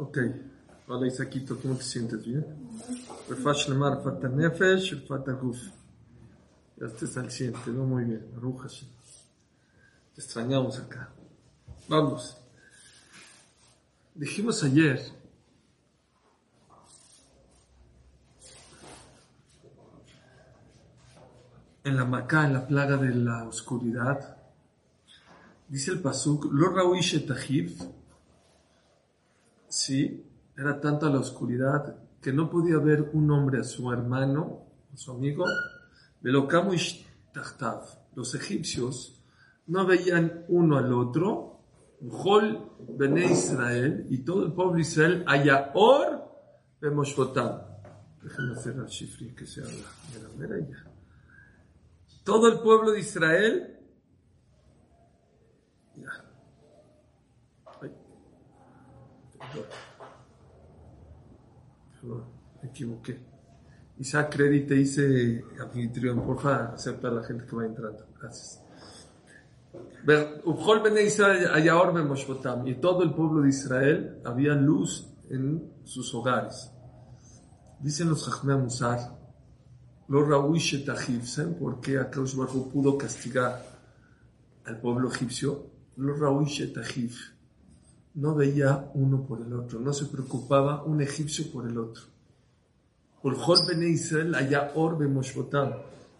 Ok. Hola Isaquito, ¿cómo te sientes? ¿Bien? Refash Lemar, Fata Nefesh, Fata Guf. Ya estás al 100, te veo muy bien. Rujas. Te extrañamos acá. Vamos. Dijimos ayer en la Macá, en la plaga de la oscuridad, dice el Pasuk, lo Rawish sí, era tanta la oscuridad que no podía ver un hombre a su hermano, a su amigo, los egipcios no veían uno al otro, Jol Bene Israel y todo el pueblo Israel, Ayaor Bemoshvotam. Déjenme hacer el shifri que se habla. Mira, mira ya. Todo el pueblo de Israel. Ya. Ay. Perdón, me equivoqué. Isaac Credit te dice anfitrión, porfa, acepta a la gente que va entrando. Gracias. Y todo el pueblo de Israel había luz en sus hogares. Dicen los Jajmea Musar, los Rawish ¿saben por qué Baruj pudo castigar al pueblo egipcio? Los Rawish no veía uno por el otro, no se preocupaba un egipcio por el otro. Israel allá Orbe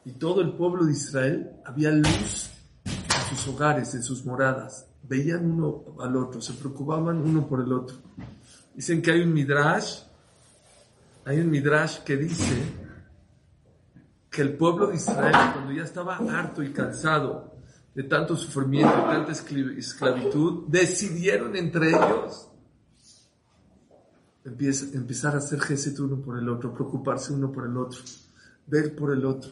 y todo el pueblo de Israel había luz en sus hogares, en sus moradas. Veían uno al otro, se preocupaban uno por el otro. Dicen que hay un midrash, hay un midrash que dice que el pueblo de Israel, cuando ya estaba harto y cansado de tanto sufrimiento, de tanta esclavitud, decidieron entre ellos empezar a hacer gesto uno por el otro, preocuparse uno por el otro, ver por el otro.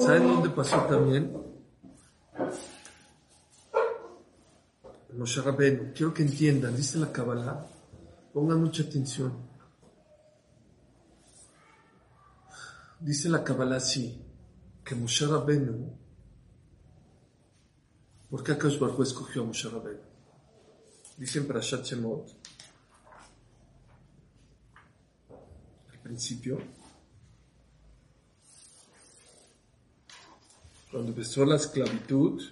¿Saben dónde pasó también? Moshe Rabbeinu, quiero que entiendan, dice la Kabbalah, pongan mucha atención. Dice la Kabbalah así, que Moshe Rabbeinu, ¿por qué Akash Baruj escogió a Moshe Rabbeinu? Dice en Parashat Shemot, al principio, cuando empezó la esclavitud,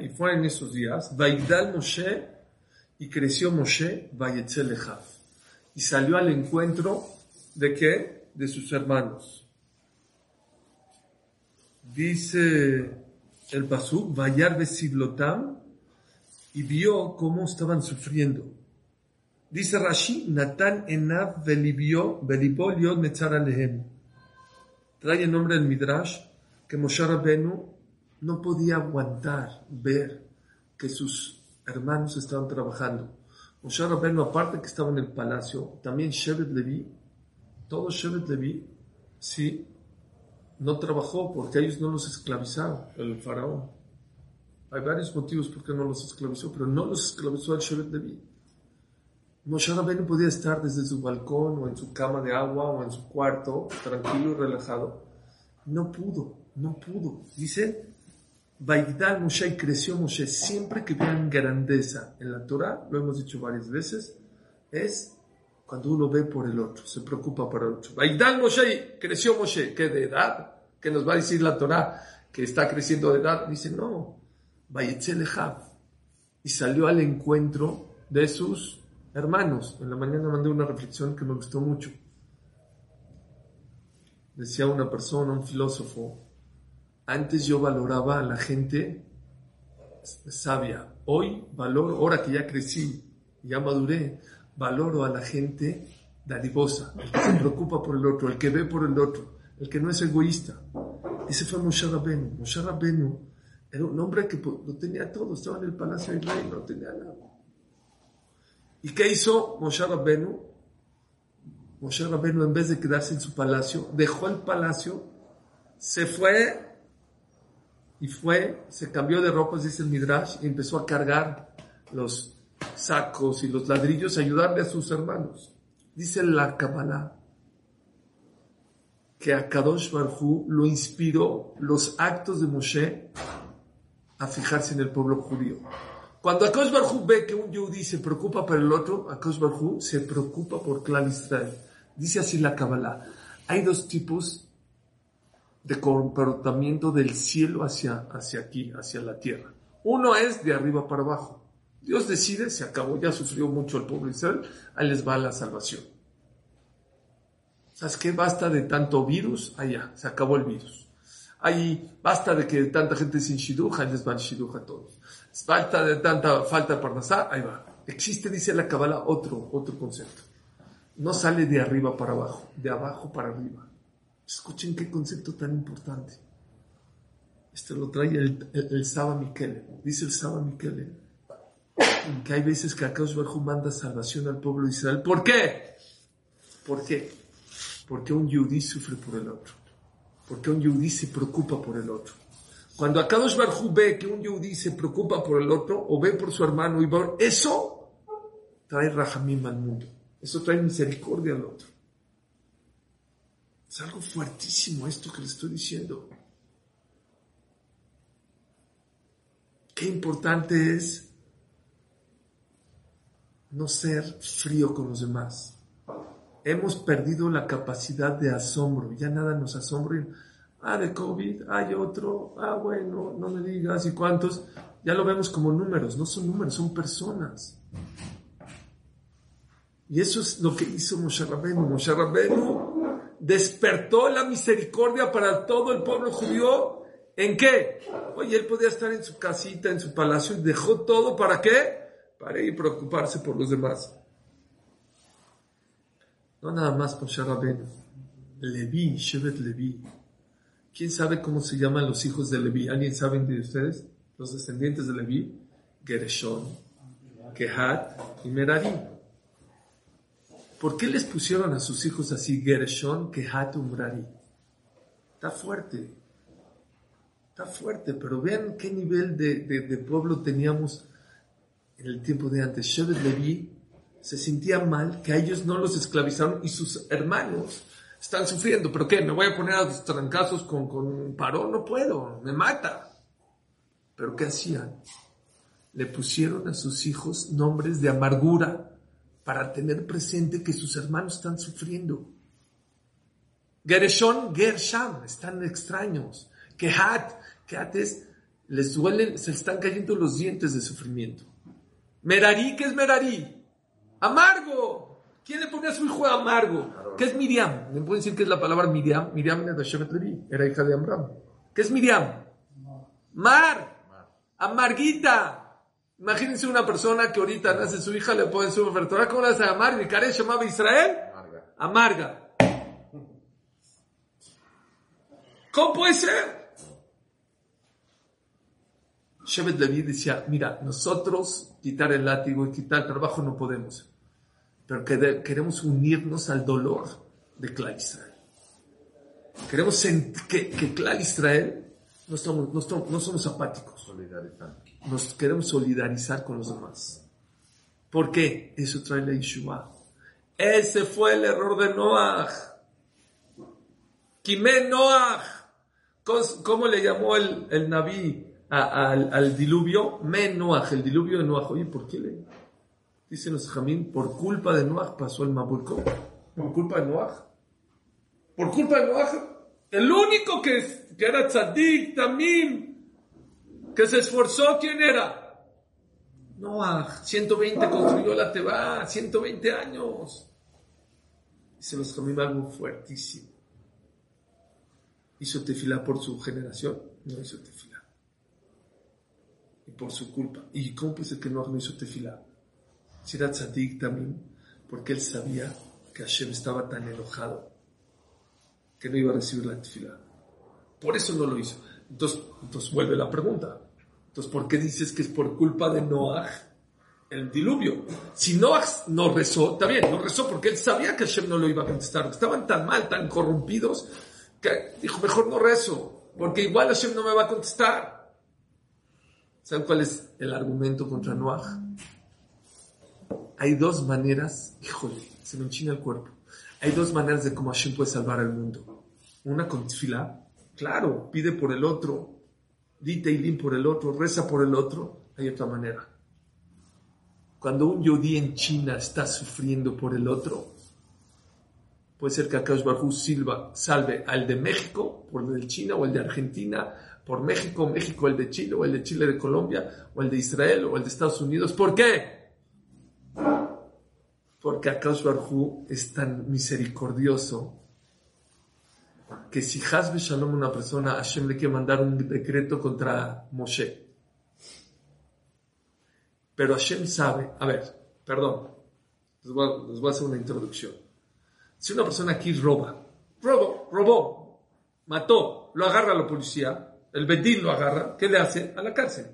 y fue en esos días, Vaidal Moshe, y creció Moshe, Vayetzelechaf, y salió al encuentro de qué? De sus hermanos. Dice el Pasú, Vayar Besiblotam, y vio cómo estaban sufriendo. Dice Rashi, Natan Enav Velibio, Velibol Yod Lehem. Trae el nombre del Midrash, que Moshe Rabenu no podía aguantar ver que sus hermanos estaban trabajando. Moshe Rabenu, aparte que estaba en el palacio, también Shevet Levi, todo Shevet Levi, sí, no trabajó porque ellos no los esclavizaron, el faraón. Hay varios motivos por qué no los esclavizó, pero no los esclavizó el Shevet Levi. Moshe Rabenu podía estar desde su balcón o en su cama de agua o en su cuarto, tranquilo y relajado. No pudo no pudo. Dice, Baigdal Moshe creció Moshe. Siempre que vean grandeza en la Torah, lo hemos dicho varias veces, es cuando uno ve por el otro, se preocupa por el otro. Baigdal Moshe creció Moshe. ¿Qué de edad? ¿Qué nos va a decir la Torah? Que está creciendo de edad. Dice, no. Y salió al encuentro de sus hermanos. En la mañana mandé una reflexión que me gustó mucho. Decía una persona, un filósofo, antes yo valoraba a la gente sabia. Hoy valoro, ahora que ya crecí, ya maduré, valoro a la gente dadivosa, el que se preocupa por el otro, el que ve por el otro, el que no es egoísta. Ese fue Moshe Rabenu. Moshe Rabenu era un hombre que lo tenía todo, estaba en el palacio del rey, no tenía nada. ¿Y qué hizo Moshe Rabenu? Moshe Rabenu, en vez de quedarse en su palacio, dejó el palacio, se fue y fue, se cambió de ropas, dice el Midrash, y empezó a cargar los sacos y los ladrillos, ayudarle a sus hermanos. Dice la Kabbalah que a Kadosh Barhu lo inspiró los actos de Moshe a fijarse en el pueblo judío. Cuando Akadosh Barhu ve que un yudí se preocupa por el otro, Akadosh Barhu se preocupa por clan Israel. Dice así la Kabbalah. Hay dos tipos de comportamiento del cielo hacia, hacia aquí, hacia la tierra. Uno es de arriba para abajo. Dios decide, se acabó, ya sufrió mucho el pueblo Israel, ahí les va la salvación. ¿Sabes qué? Basta de tanto virus, allá, se acabó el virus. Ahí basta de que tanta gente sin shiduja, ahí les va el shiduja a todos. Falta de tanta falta de parnasá, ahí va. Existe, dice la Kabbalah, otro, otro concepto. No sale de arriba para abajo, de abajo para arriba. Escuchen qué concepto tan importante. Esto lo trae el, Saba Miquele. Dice el Saba Miquele que hay veces que Akash Barhu manda salvación al pueblo de Israel. ¿Por qué? ¿Por qué? Porque un yudí sufre por el otro. Porque un yudí se preocupa por el otro. Cuando Akadosh Barhu ve que un yudí se preocupa por el otro o ve por su hermano y ve eso trae rahamim al mundo. Eso trae misericordia al otro. Es algo fuertísimo esto que le estoy diciendo. Qué importante es no ser frío con los demás. Hemos perdido la capacidad de asombro. Ya nada nos asombra. Ah, de COVID, hay otro. Ah, bueno, no me digas. ¿Y cuántos? Ya lo vemos como números. No son números, son personas. Y eso es lo que hizo Moshe Rabbeinu. Moshe Rabbeinu despertó la misericordia para todo el pueblo judío. ¿En qué? Oye, él podía estar en su casita, en su palacio y dejó todo para qué? Para ir preocuparse por los demás. No nada más Moshe Rabbeinu. Levi, Shevet Levi. ¿Quién sabe cómo se llaman los hijos de Levi? ¿Alguien sabe de ustedes? Los descendientes de Levi. Gereshon, Kehat y Merari. ¿Por qué les pusieron a sus hijos así Gershon, Kehat, Umrari? Está fuerte. Está fuerte, pero vean qué nivel de, pueblo teníamos en el tiempo de antes. Shevet Levi se sentía mal que a ellos no los esclavizaron y sus hermanos están sufriendo. ¿Pero qué? ¿Me voy a poner a los trancazos con, con un parón? No puedo, me mata. ¿Pero qué hacían? Le pusieron a sus hijos nombres de amargura para tener presente que sus hermanos están sufriendo. Gereshon, Gersham, están extraños. Kehat, Kehat es, les duelen, se están cayendo los dientes de sufrimiento. Merari, ¿qué es Merari? Amargo. ¿Quién le pone a su hijo amargo? ¿Qué es Miriam? ¿Me pueden decir qué es la palabra Miriam? Miriam era hija de Amram. ¿Qué es Miriam? Mar. Amarguita. Imagínense una persona que ahorita nace su hija, le pone su ofertora, ¿cómo la hace amar? ¿Mi cara llamaba Israel? Amarga. Amarga. ¿Cómo puede ser? Shevet Levi decía, mira, nosotros quitar el látigo y quitar el trabajo no podemos, pero queremos unirnos al dolor de Clar Israel. Queremos que, que Israel no, estamos, no, somos apáticos. Nos queremos solidarizar con los demás. ¿Por qué? Eso trae la Yeshua. Ese fue el error de Noah. Kimé Noah. ¿Cómo le llamó el, el Naví al, diluvio? Me Noah, el diluvio de Noah. Oye, ¿por qué le? Dicen los Jamín, por culpa de Noah pasó el Mabulco. ¿Por culpa de Noah? ¿Por culpa de Noah? El único que, era tzadik, tamim, que se esforzó, ¿quién era? Noah, 120 construyó la Teba, 120 años. Y se los comió algo fuertísimo. Hizo tefilá por su generación, no hizo tefilá. Y por su culpa. ¿Y cómo puede que Noah no hizo tefilá? Si era tzadik también, porque él sabía que Hashem estaba tan enojado que no iba a recibir la tefilá. Por eso no lo hizo. Entonces, entonces vuelve la pregunta. Entonces, ¿por qué dices que es por culpa de Noah el diluvio? Si Noah no rezó, está bien, no rezó porque él sabía que Hashem no lo iba a contestar. Estaban tan mal, tan corrompidos, que dijo, mejor no rezo, porque igual Hashem no me va a contestar. ¿Saben cuál es el argumento contra Noah? Hay dos maneras, híjole, se me enchina el cuerpo. Hay dos maneras de cómo Hashem puede salvar al mundo. Una con tefilá, claro, pide por el otro, dite y por el otro, reza por el otro. Hay otra manera. Cuando un yodí en China está sufriendo por el otro, puede ser que Akash Barhu Silva salve al de México, por el de China, o el de Argentina, por México, México el de Chile, o el de Chile de Colombia, o el de Israel, o el de Estados Unidos. ¿Por qué? Porque Akash Barhu es tan misericordioso que si Hasbe Shalom una persona, Hashem le quiere mandar un decreto contra Moshe pero Hashem sabe, a ver, perdón, les voy, a, hacer una introducción. Si una persona aquí roba, robó, robó, mató, lo agarra la policía, el Bedín lo agarra, ¿qué le hace? A la cárcel.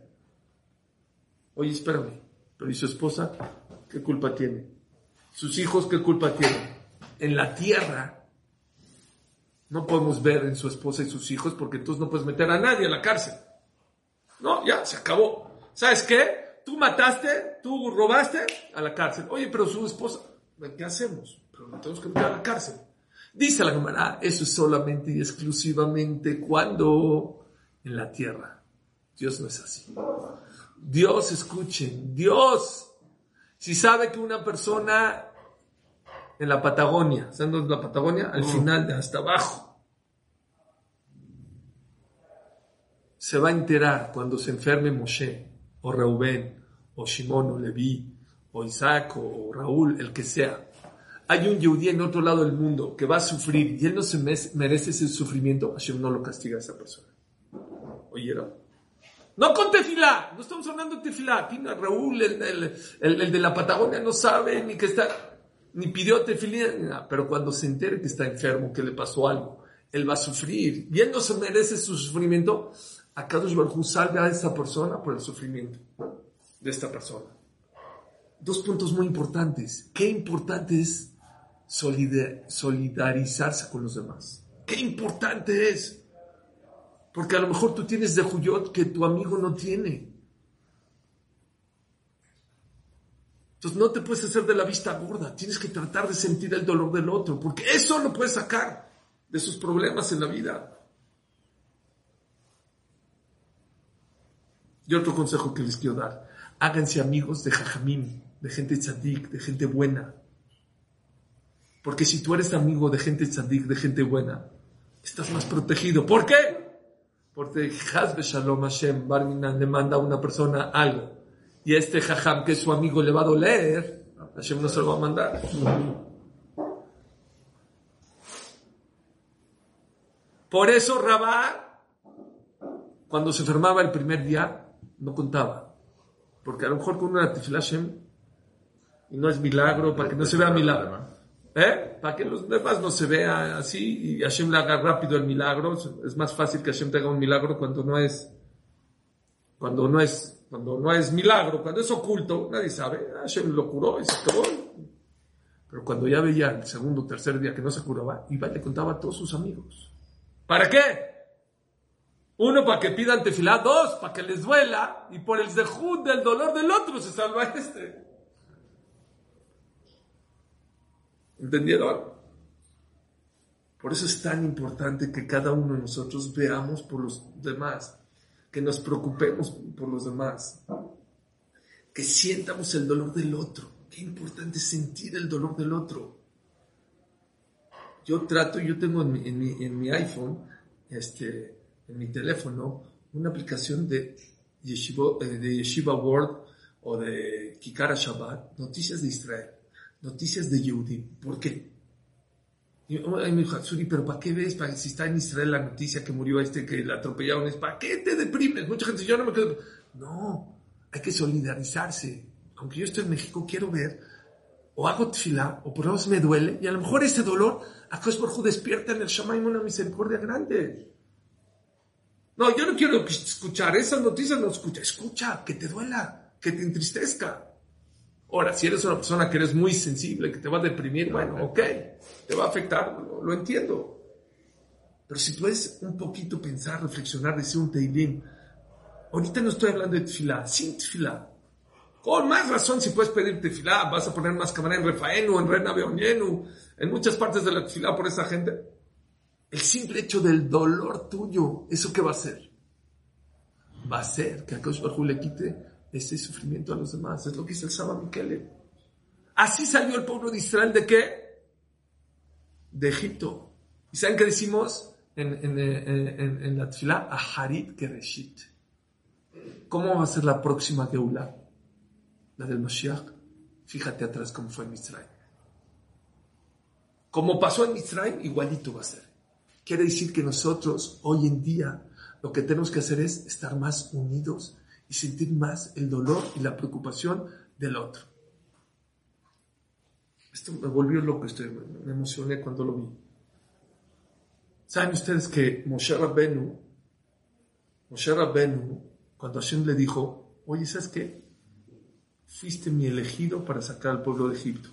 Oye, espérame, pero ¿y su esposa? ¿Qué culpa tiene? ¿Sus hijos qué culpa tienen? En la tierra no podemos ver en su esposa y sus hijos porque entonces no puedes meter a nadie a la cárcel. No, ya, se acabó. ¿Sabes qué? tú mataste, tú robaste, a la cárcel. Oye, pero su esposa, ¿qué hacemos? Pero no tenemos que meter a la cárcel. Dice la Gemara, eso es solamente y exclusivamente cuando en la tierra. Dios no es así. Dios, escuchen, Dios, si sabe que una persona en la Patagonia, ¿saben dónde es la Patagonia? Al mm. final, de hasta abajo, se va a enterar cuando se enferme Moshe o Reubén, o Shimon, o Leví, o Isaac, o Raúl, el que sea. Hay un Yehudí en otro lado del mundo que va a sufrir y él no se merece ese sufrimiento, Hashem no lo castiga a esa persona. ¿Oyeron? No con tefilá, no estamos hablando de tefilá. Aquí Raúl, el, de la Patagonia, no sabe ni que está, ni pidió tefilá, pero cuando se entere que está enfermo, que le pasó algo, él va a sufrir y se merece su sufrimiento a Kadosh Baruj salve a esa persona por el sufrimiento de esta persona. Dos puntos muy importantes. Qué importante es solidarizarse con los demás. Qué importante es. Porque a lo mejor tú tienes de Juyot que tu amigo no tiene. Entonces no te puedes hacer de la vista gorda. Tienes que tratar de sentir el dolor del otro. Porque eso lo puedes sacar de sus problemas en la vida. Y otro consejo que les quiero dar, háganse amigos de jajamín, de gente tzadik, de gente buena. Porque si tú eres amigo de gente tzadik, de gente buena, estás más protegido. ¿Por qué? Porque Hazbe Shalom Hashem Barminan le manda a una persona algo. Y este jajam que es su amigo le va a doler, Hashem no se lo va a mandar. Por eso Rabá, cuando se enfermaba el primer día, no contaba. Porque a lo mejor con una Hashem y no es milagro, para que no se vea milagro. ¿Eh? Para que los demás no se vea así y Hashem le haga rápido el milagro. Es más fácil que Hashem te haga un milagro cuando no es, cuando no es, cuando no es milagro, cuando es oculto, nadie sabe. Hashem lo curó y se acabó. Pero cuando ya veía el segundo tercer día que no se curaba, iba y le contaba a todos sus amigos. ¿Para qué? Uno, para que pidan tefilá. Dos, para que les duela. Y por el zehut del dolor del otro se salva este. ¿Entendieron? Por eso es tan importante que cada uno de nosotros veamos por los demás. Que nos preocupemos por los demás. Que sientamos el dolor del otro. Qué importante sentir el dolor del otro. Yo trato, yo tengo en mi, iPhone, este, en mi teléfono una aplicación de Yeshiva, eh, de Yeshiva World o de Kikara Shabbat, noticias de Israel, noticias de Yehudi. ¿Por qué? Y me dijo, pero ¿para qué ves? ¿Para, si está en Israel la noticia que murió este, que la atropellaron, ¿para qué te deprimes? Mucha gente yo no me quedo. No, hay que solidarizarse. Aunque yo estoy en México, quiero ver, o hago tefilá, o por lo menos me duele, y a lo mejor ese dolor, a por despierta en el Shamaim una misericordia grande. No, yo no quiero escuchar esas noticias, no escucha, escucha, que te duela, que te entristezca. Ahora, si eres una persona que eres muy sensible, que te va a deprimir, bueno, ok, te va a afectar, lo, entiendo. Pero si puedes un poquito pensar, reflexionar, decir un teilim, ahorita no estoy hablando de tefilá, sin tefilá. Con más razón, si puedes pedir tefilá, vas a poner más cámara en Refaenu, en Rena Beonyenu, en muchas partes de la tefilá por esa gente. El simple hecho del dolor tuyo, ¿eso qué va a hacer? Va a hacer que a Baruj le quite ese sufrimiento a los demás. Es lo que dice el Saba Miquele. Así salió el pueblo de Israel de qué? De Egipto. ¿Y saben qué decimos en, en, en, en la? Aharit Gereshit. ¿Cómo va a ser la próxima Geulah? La del Mashiach. Fíjate atrás cómo fue en Israel. Como pasó en Israel, igualito va a ser. Quiere decir que nosotros hoy en día lo que tenemos que hacer es estar más unidos y sentir más el dolor y la preocupación del otro. Esto me volvió loco, estoy, me emocioné cuando lo vi. ¿Saben ustedes que Moshe Rabbenu, Moshe Rabbenu, cuando Hashem le dijo, oye, ¿sabes qué? Fuiste mi elegido para sacar al pueblo de Egipto.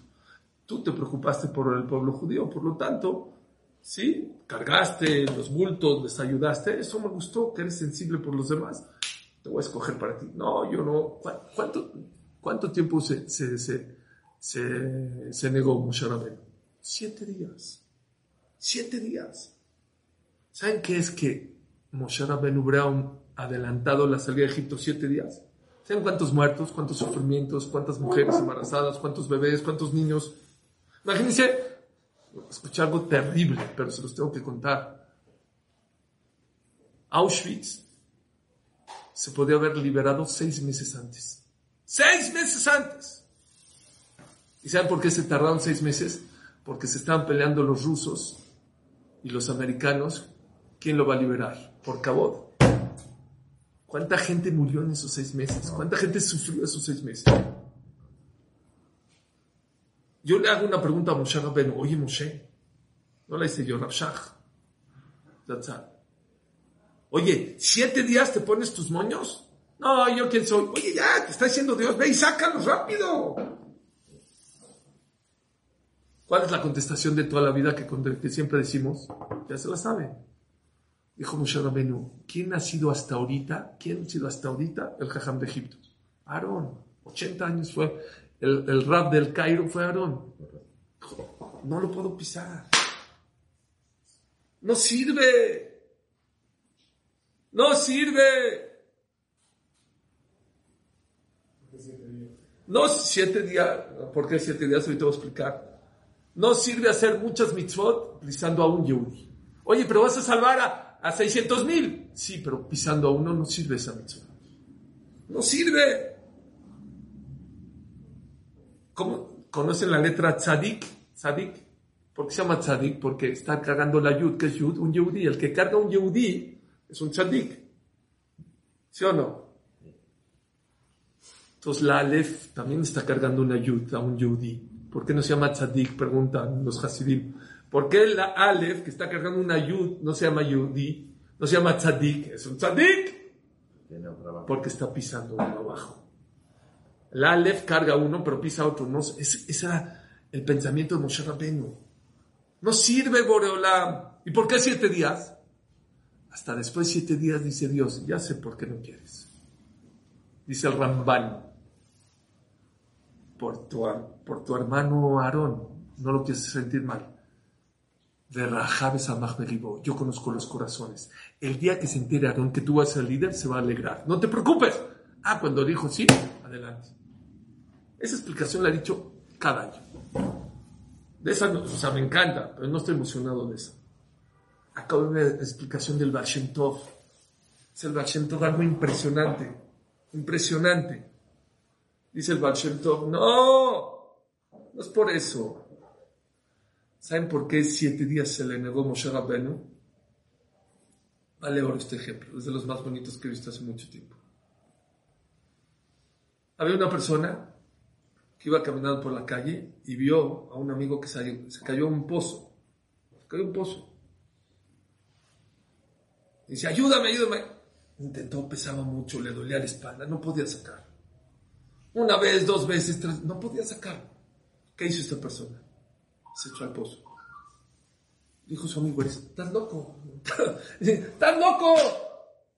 Tú te preocupaste por el pueblo judío, por lo tanto, sí, cargaste los bultos, les ayudaste. Eso me gustó, que eres sensible por los demás. Te voy a escoger para ti. No, yo no. ¿Cuánto, tiempo se, se, se, se, se negó Moshe Rabbeinu? Siete días. Siete días. ¿Saben qué es que Moshe Rabbeinu hubiera adelantado la salida de Egipto siete días? ¿Saben cuántos muertos, cuántos sufrimientos, cuántas mujeres embarazadas, cuántos bebés, cuántos niños? Imagínense, escuché algo terrible, pero se los tengo que contar. Auschwitz se podía haber liberado seis meses antes. ¡Seis meses antes! ¿Y saben por qué se tardaron seis meses? Porque se estaban peleando los rusos y los americanos. ¿Quién lo va a liberar? Por Cabot. ¿Cuánta gente murió en esos seis meses? ¿Cuánta gente sufrió esos seis meses? Yo le hago una pregunta a Moshe Rabbeinu. Oye, Moshe, no la hice yo, Rabshach. Oye, ¿siete días te pones tus moños? No, ¿yo quién soy? Oye, ya, te está diciendo Dios, ve y sácalos rápido. ¿Cuál es la contestación de toda la vida que, siempre decimos? Ya se la sabe. Dijo Moshe Rabbeinu, ¿quién ha sido hasta ahorita? ¿Quién ha sido hasta ahorita el jajam de Egipto? Aarón, 80 años fue. El, el rap del Cairo fue Aarón. No lo puedo pisar. No sirve. No sirve. No siete días. ¿Por qué siete días? Ahorita voy a explicar. No sirve hacer muchas mitzvot pisando a un yehudi. Oye, pero vas a salvar a, a 600 mil. Sí, pero pisando a uno no sirve esa mitzvah. No sirve. ¿Cómo? ¿Conocen la letra tzadik? Tzadik. ¿Por qué se llama tzadik? Porque está cargando la yud, que es yud, un yehudi. El que carga un yehudi es un tzadik. ¿Sí o no? Entonces la Aleph también está cargando una yud a un yehudi. ¿Por qué no se llama tzadik? Preguntan los hasidim. ¿Por qué la Aleph que está cargando una yud no se llama yehudi? No se llama tzadik. Es un tzadik. Porque está pisando uno abajo. La Aleph carga uno, pero pisa otro. No, es, ese era el pensamiento de Moshe Rabbeinu. No sirve Boreolam. ¿Y por qué siete días? Hasta después de siete días dice Dios, ya sé por qué no quieres. Dice el Ramban, por tu, por tu hermano Aarón, no lo quieres sentir mal. Yo conozco los corazones. El día que se entere Aarón que tú vas a ser líder, se va a alegrar. No te preocupes. Ah, cuando dijo sí, adelante. Esa explicación la he dicho cada año. De esa, o sea, me encanta, pero no estoy emocionado de esa. Acabo de una explicación del Baal Es el Baal algo impresionante. Impresionante. Dice el Baal no, no es por eso. ¿Saben por qué siete días se le negó Moshe Rabbenu? Vale ahora este ejemplo, es de los más bonitos que he visto hace mucho tiempo. Había una persona que iba caminando por la calle y vio a un amigo que se, cayó en un pozo. Se cayó un pozo. Dice, ayúdame, ayúdame. Intentó, pesaba mucho, le dolía la espalda, no podía sacar. Una vez, dos veces, tres, no podía sacar. ¿Qué hizo esta persona? Se echó al pozo. Dijo su amigo, estás loco. ¿Estás loco?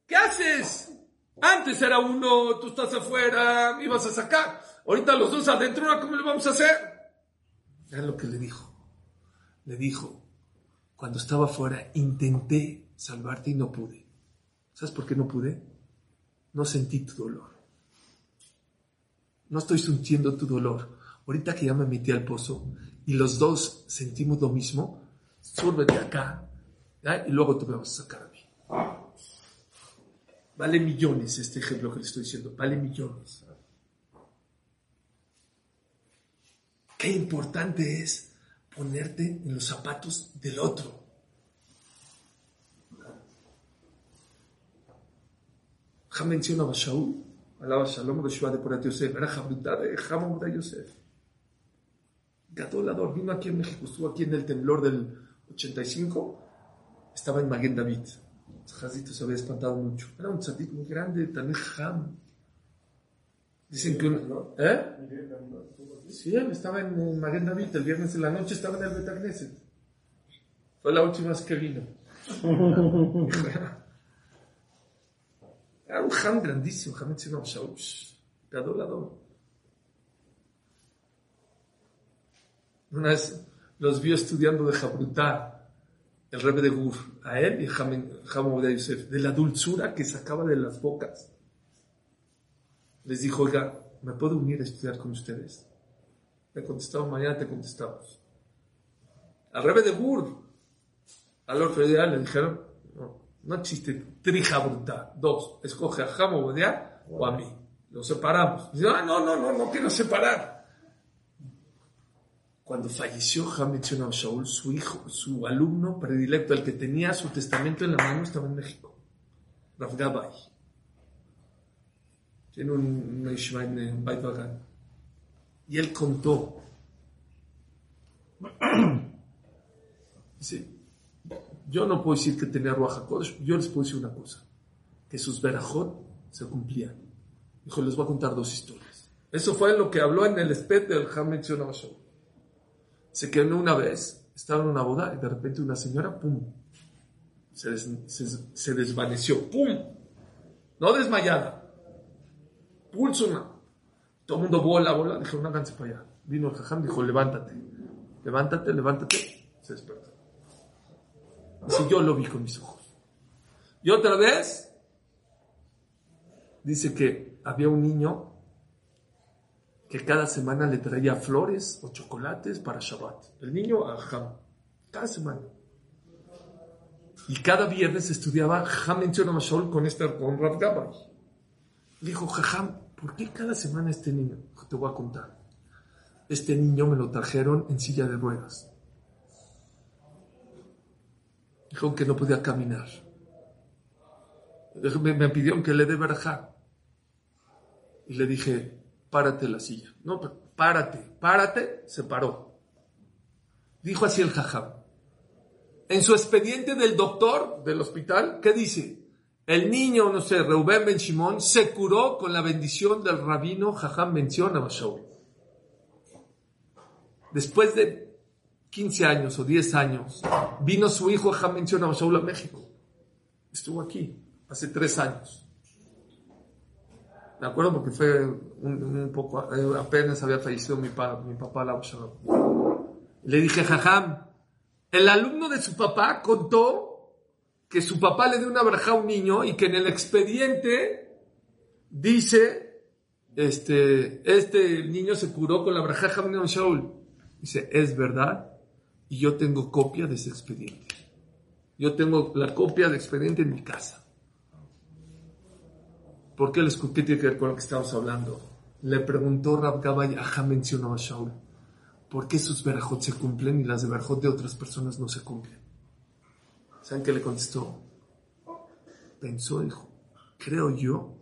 ¿Qué haces? Antes era uno, tú estás afuera, me ibas a sacar. Ahorita los dos adentro, ¿cómo le vamos a hacer? Vean lo que le dijo. Le dijo, cuando estaba afuera, intenté salvarte y no pude. ¿Sabes por qué no pude? No sentí tu dolor. No estoy sintiendo tu dolor. Ahorita que ya me metí al pozo y los dos sentimos lo mismo, súrbete acá y luego te vamos a sacar a mí. Vale millones este ejemplo que le estoy diciendo, vale millones. Qué importante es ponerte en los zapatos del otro. Ja mencionaba a Shaul, alaba Shalom de de Porat Yosef, era Jabrutá de de Yosef. Gadolador vino aquí en México, estuvo aquí en el temblor del 85, estaba en Maguen David. Jazito se había espantado mucho. Era un tzadik muy grande, tan Ham. Dicen que uno, ¿Eh? Sí, él estaba en Maguen David el viernes en la noche, estaba en el Betagneset. Fue la última vez que vino. Era un Ham grandísimo, Ham mencionó Shaul, adorador. Una vez los vio estudiando de Jabrutá, el rebe de Gur, a él y a de Yosef, de la dulzura que sacaba de las bocas. Les dijo, oiga, ¿me puedo unir a estudiar con ustedes? Me contestaron, mañana te contestamos. Al rebe de Gur, al Orfedeal le dijeron, no, no existe trijabruta. Dos, escoge a Jamo o a mí. Lo separamos. Dice, ah, no, no, no, no quiero separar. Cuando falleció Hamilton Shaul, su hijo, su alumno predilecto, el que tenía su testamento en la mano, estaba en México. Rav Gabay. Tiene un en Baitbagan. Y él contó. Dice, yo no puedo decir que tenía Ruach yo les puedo decir una cosa, que sus verajot se cumplían. Dijo, les voy a contar dos historias. Eso fue lo que habló en el espet del Hamilton Shaul se quedó una vez, estaba en una boda y de repente una señora, ¡pum! Se, desvaneció, ¡pum! No desmayada, pulso una. Todo el mundo bola, bola, dijo, no háganse para allá. Vino el jajam, dijo, levántate, levántate, levántate. Se despertó. Yo lo vi con mis ojos. Y otra vez, dice que había un niño que cada semana le traía flores o chocolates para Shabbat. El niño a cada semana. Y cada viernes estudiaba Ham Mashol con este con Rav dijo, Jajam, ¿por qué cada semana este niño? Te voy a contar. Este niño me lo trajeron en silla de ruedas. Dijo que no podía caminar. Me, me pidieron que le dé verja. Y le dije, párate la silla. No, párate, párate, se paró. Dijo así el jajam. En su expediente del doctor del hospital, ¿qué dice? El niño, no sé, Reuben Ben Shimon, se curó con la bendición del rabino Jajam menciona a Shaul. Después de 15 años o 10 años, vino su hijo menciona a Shaul a México. Estuvo aquí hace tres años. Me acuerdo porque fue un, poco, eh, apenas había fallecido mi, mi papá, la Le dije, jajam, el alumno de su papá contó que su papá le dio una braja a un niño y que en el expediente dice, este, este niño se curó con la de Shaul. Dice, es verdad, y yo tengo copia de ese expediente. Yo tengo la copia del expediente en mi casa. ¿Por qué les qué tiene que ver con lo que estamos hablando? Le preguntó Rab Gabay, ajá mencionó a Shaul, ¿por qué sus verajot se cumplen y las de verajot de otras personas no se cumplen? ¿Saben qué le contestó? Pensó, dijo, creo yo,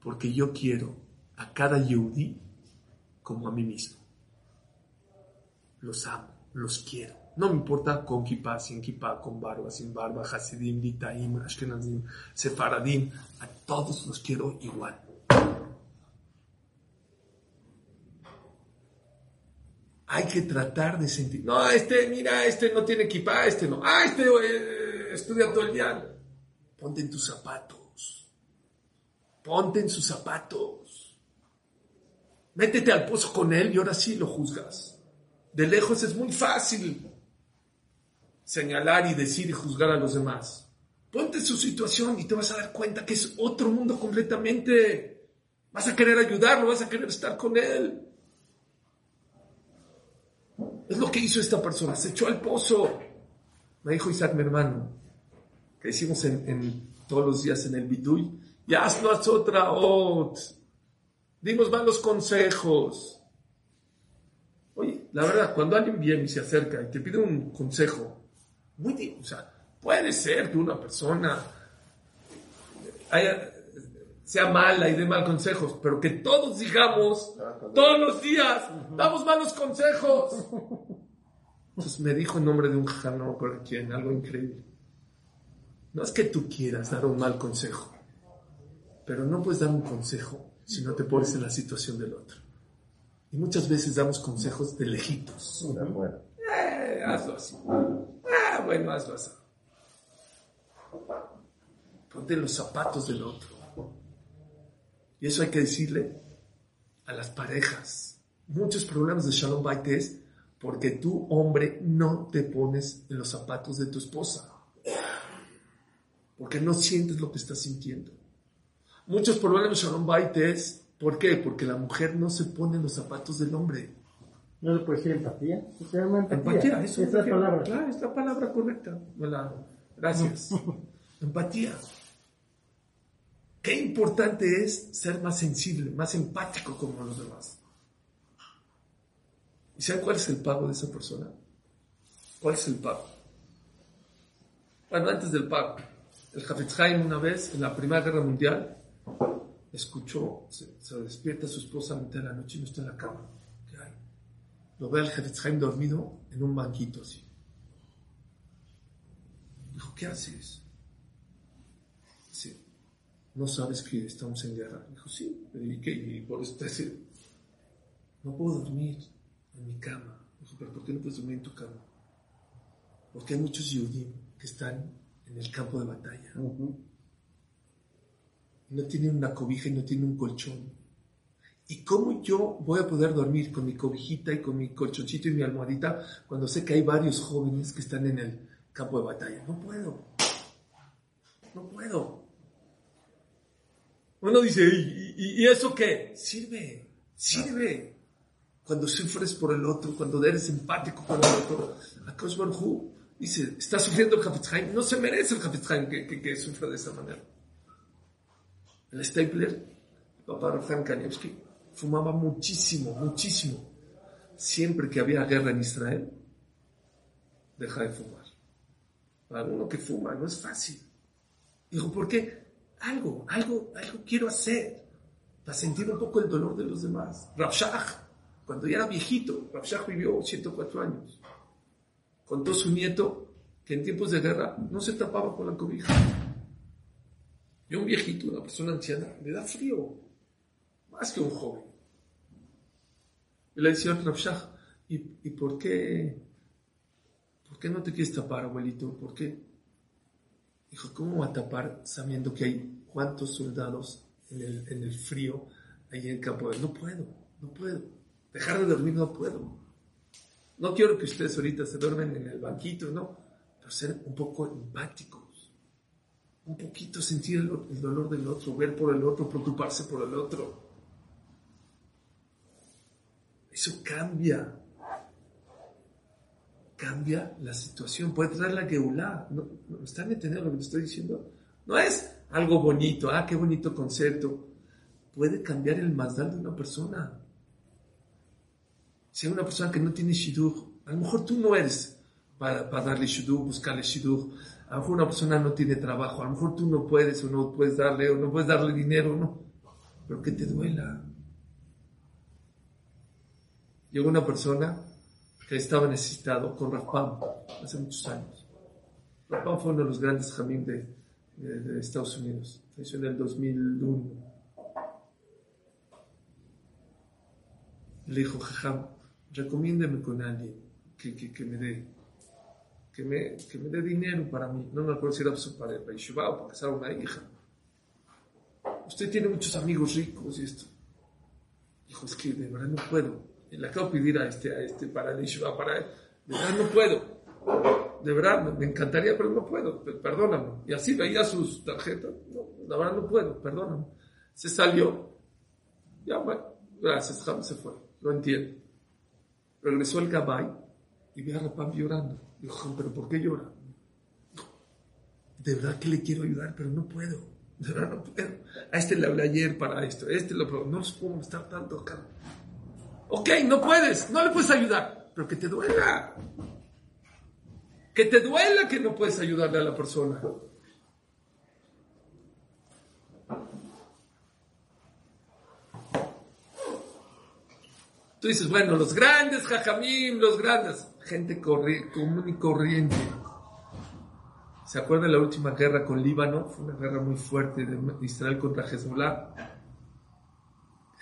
porque yo quiero a cada Yehudi como a mí mismo. Los amo, los quiero. No me importa con kippah, sin kippah, con barba, sin barba, hasidim, litaim, ashkenazim, sefaradim. A todos los quiero igual. Hay que tratar de sentir. No, este, mira, este no tiene kippah, este no. Ah, este eh, estudia todo el día. Ponte en tus zapatos. Ponte en sus zapatos. Métete al pozo con él y ahora sí lo juzgas. De lejos es muy fácil señalar y decir y juzgar a los demás. Ponte en su situación y te vas a dar cuenta que es otro mundo completamente. Vas a querer ayudarlo, vas a querer estar con él. Es lo que hizo esta persona, se echó al pozo. Me dijo Isaac, mi hermano, que decimos en, todos los días en el Biduy, ya hazlo haz otra ot. Dimos malos consejos. La verdad, cuando alguien viene y se acerca y te pide un consejo, muy, o sea, puede ser que una persona sea mala y dé mal consejos, pero que todos digamos, todos los días, damos malos consejos. Entonces me dijo en nombre de un jano, por quien, algo increíble. No es que tú quieras dar un mal consejo, pero no puedes dar un consejo si no te pones en la situación del otro. Y muchas veces damos consejos de lejitos. Eh, hazlo así. Ah, bueno, hazlo así. Ponte los zapatos del otro. Y eso hay que decirle a las parejas. Muchos problemas de Shalom Bait es porque tú, hombre, no te pones en los zapatos de tu esposa. Porque no sientes lo que estás sintiendo. Muchos problemas de Shalom Bait es, ¿por qué? Porque la mujer no se pone en los zapatos del hombre. ¿No le puede decir empatía? Se llama empatía. eso es la palabra. Claro, es la palabra correcta. Gracias. empatía. Qué importante es ser más sensible, más empático como los demás. ¿Y saben cuál es el pago de esa persona? ¿Cuál es el pago? Bueno, antes del pago, el Jafetz una vez, en la Primera Guerra Mundial, escuchó, se, despierta su esposa a mitad la noche y no está en la cama. ¿Qué hay? Lo ve al Jafetz dormido en un banquito así. Dijo, ¿qué haces? Dice, ¿no sabes que estamos en guerra? Dijo, sí, ¿y qué? Y por eso te no puedo dormir en mi cama. Dijo, pero ¿por qué no puedes dormir en tu cama? Porque hay muchos judíos que están en el campo de batalla. No tienen una cobija y no tienen un colchón. ¿Y cómo yo voy a poder dormir con mi cobijita y con mi colchoncito y mi almohadita cuando sé que hay varios jóvenes que están en el campo de batalla? No puedo. No puedo. Uno dice, ¿y, y eso qué? Sirve, sirve cuando sufres por el otro, cuando eres empático con el otro. Akash Baruj dice, está sufriendo el no se merece el que, que, sufra de esa manera. El Stapler, papá Rafael Kanievski, fumaba muchísimo, muchísimo. Siempre que había guerra en Israel, deja de fumar. Para uno que fuma no es fácil. Dijo, ¿por qué? Algo, algo, algo quiero hacer para sentir un poco el dolor de los demás. Rabshah cuando ya era viejito, Rabshah vivió 104 años. Contó su nieto que en tiempos de guerra no se tapaba con la cobija. Y un viejito, una persona anciana, le da frío, más que un joven. Y le decía a ¿y, ¿y por qué? ¿Por qué no te quieres tapar, abuelito? ¿Por qué? Dijo, ¿cómo va a tapar sabiendo que hay cuántos soldados en el, en el frío ahí en el campo? No puedo, no puedo. Dejar de dormir no puedo. No quiero que ustedes ahorita se duermen en el banquito, no. Pero ser un poco empáticos. Un poquito sentir el, dolor del otro, ver por el otro, preocuparse por el otro. Eso cambia. Cambia la situación. Puede traer la geulá. ¿No, no ¿Están entendiendo lo que estoy diciendo? No es algo bonito. Ah, qué bonito concepto. Puede cambiar el mazdal de una persona. Si hay una persona que no tiene shidduch, a lo mejor tú no eres para, darle shidduch, buscarle shidduch. A lo mejor una persona no tiene trabajo, a lo mejor tú no puedes o no puedes darle o no puedes darle dinero, no. Pero que te duela. Llegó una persona que estaba necesitado con Rafam hace muchos años. Rafam fue uno de los grandes de, de, Estados Unidos. Falleció en el 2001. Le dijo, Jajam, recomiéndeme con alguien que, que, me dé que me, que me dé dinero para mí. No me acuerdo si era para, para o para casar a una hija. usted tiene muchos amigos ricos y esto. Dijo, es que de verdad no puedo. Le acabo de pedir a este, a este para el Ishua, para él. De verdad no puedo. De verdad, me encantaría, pero no puedo. Perdóname. Y así veía sus tarjetas. No, la verdad no puedo, perdóname. Se salió. Ya, bueno, gracias, se fue. Lo entiendo. Regresó el Gabay y ve a Rapam llorando. Dijo, pero ¿por qué llora? De verdad que le quiero ayudar, pero no puedo. De verdad no puedo. A este le hablé ayer para esto. Este lo No los puedo estar tanto acá. Ok, no puedes. No le puedes ayudar. Pero que te duela. Que te duela que no puedes ayudarle a la persona. Tú dices, bueno, los grandes, jajamim, los grandes. Gente común y corriente. ¿Se acuerda de la última guerra con Líbano? Fue una guerra muy fuerte de Israel contra Hezbollah.